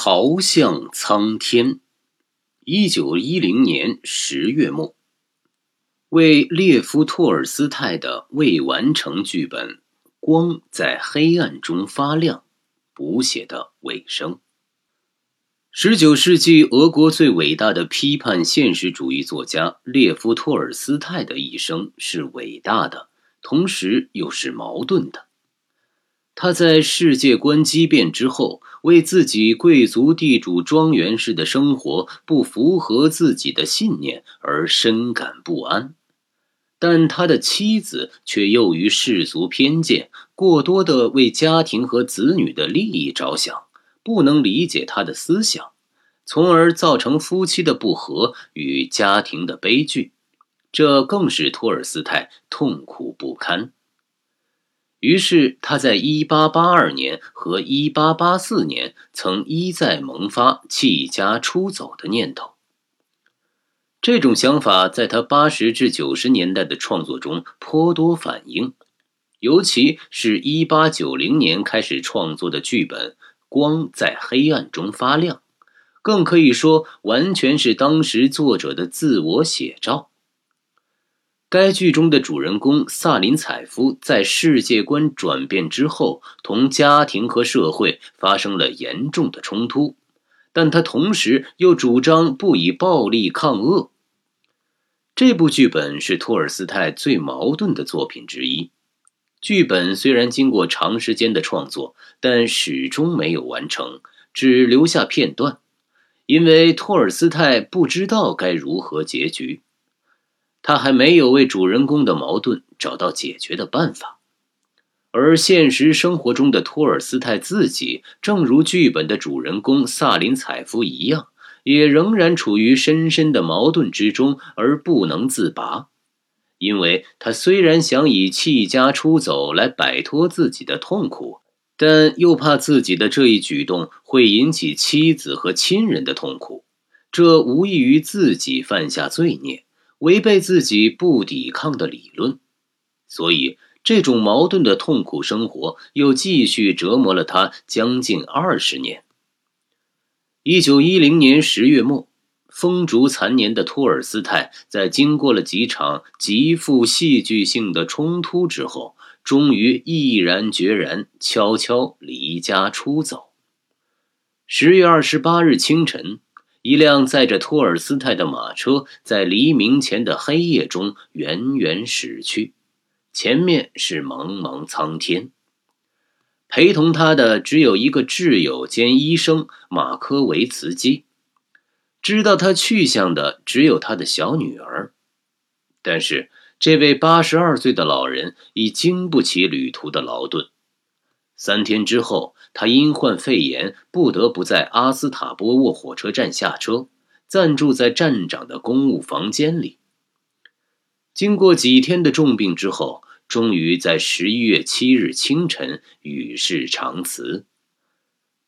逃向苍天。一九一零年十月末，为列夫·托尔斯泰的未完成剧本《光在黑暗中发亮》补写的尾声。十九世纪俄国最伟大的批判现实主义作家列夫·托尔斯泰的一生是伟大的，同时又是矛盾的。他在世界观激变之后，为自己贵族地主庄园式的生活不符合自己的信念而深感不安，但他的妻子却又于世俗偏见，过多的为家庭和子女的利益着想。不能理解他的思想，从而造成夫妻的不和与家庭的悲剧，这更使托尔斯泰痛苦不堪。于是他在1882年和1884年曾一再萌发弃家出走的念头。这种想法在他80至90年代的创作中颇多反映，尤其是一890年开始创作的剧本。光在黑暗中发亮，更可以说完全是当时作者的自我写照。该剧中的主人公萨林采夫在世界观转变之后，同家庭和社会发生了严重的冲突，但他同时又主张不以暴力抗恶。这部剧本是托尔斯泰最矛盾的作品之一。剧本虽然经过长时间的创作，但始终没有完成，只留下片段，因为托尔斯泰不知道该如何结局，他还没有为主人公的矛盾找到解决的办法，而现实生活中的托尔斯泰自己，正如剧本的主人公萨林采夫一样，也仍然处于深深的矛盾之中而不能自拔。因为他虽然想以弃家出走来摆脱自己的痛苦，但又怕自己的这一举动会引起妻子和亲人的痛苦，这无异于自己犯下罪孽，违背自己不抵抗的理论。所以，这种矛盾的痛苦生活又继续折磨了他将近二十年。一九一零年十月末。风烛残年的托尔斯泰，在经过了几场极富戏剧性的冲突之后，终于毅然决然、悄悄离家出走。十月二十八日清晨，一辆载着托尔斯泰的马车在黎明前的黑夜中远远驶去，前面是茫茫苍天。陪同他的只有一个挚友兼医生马科维茨基。知道他去向的只有他的小女儿，但是这位八十二岁的老人已经不起旅途的劳顿。三天之后，他因患肺炎，不得不在阿斯塔波沃火车站下车，暂住在站长的公务房间里。经过几天的重病之后，终于在十一月七日清晨与世长辞。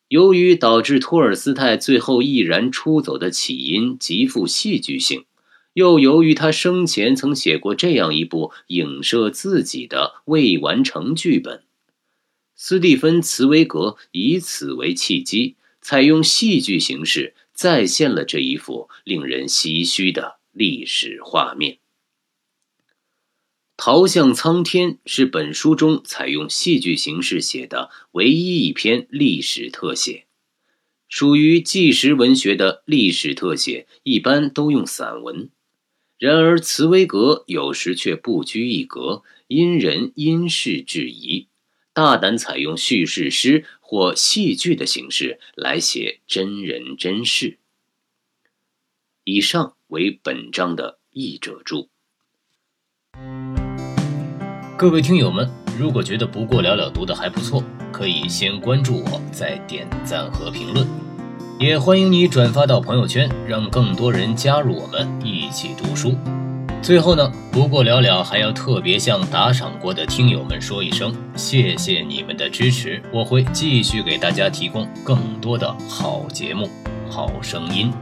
由于导致托尔斯泰最后毅然出走的起因极富戏剧性，又由于他生前曾写过这样一部影射自己的未完成剧本，斯蒂芬·茨威格以此为契机，采用戏剧形式再现了这一幅令人唏嘘的历史画面。逃向苍天是本书中采用戏剧形式写的唯一一篇历史特写，属于纪实文学的历史特写一般都用散文，然而茨威格有时却不拘一格，因人因事制宜，大胆采用叙事诗或戏剧的形式来写真人真事。以上为本章的译者注。各位听友们，如果觉得不过了了读的还不错，可以先关注我，再点赞和评论，也欢迎你转发到朋友圈，让更多人加入我们一起读书。最后呢，不过了了还要特别向打赏过的听友们说一声，谢谢你们的支持，我会继续给大家提供更多的好节目、好声音。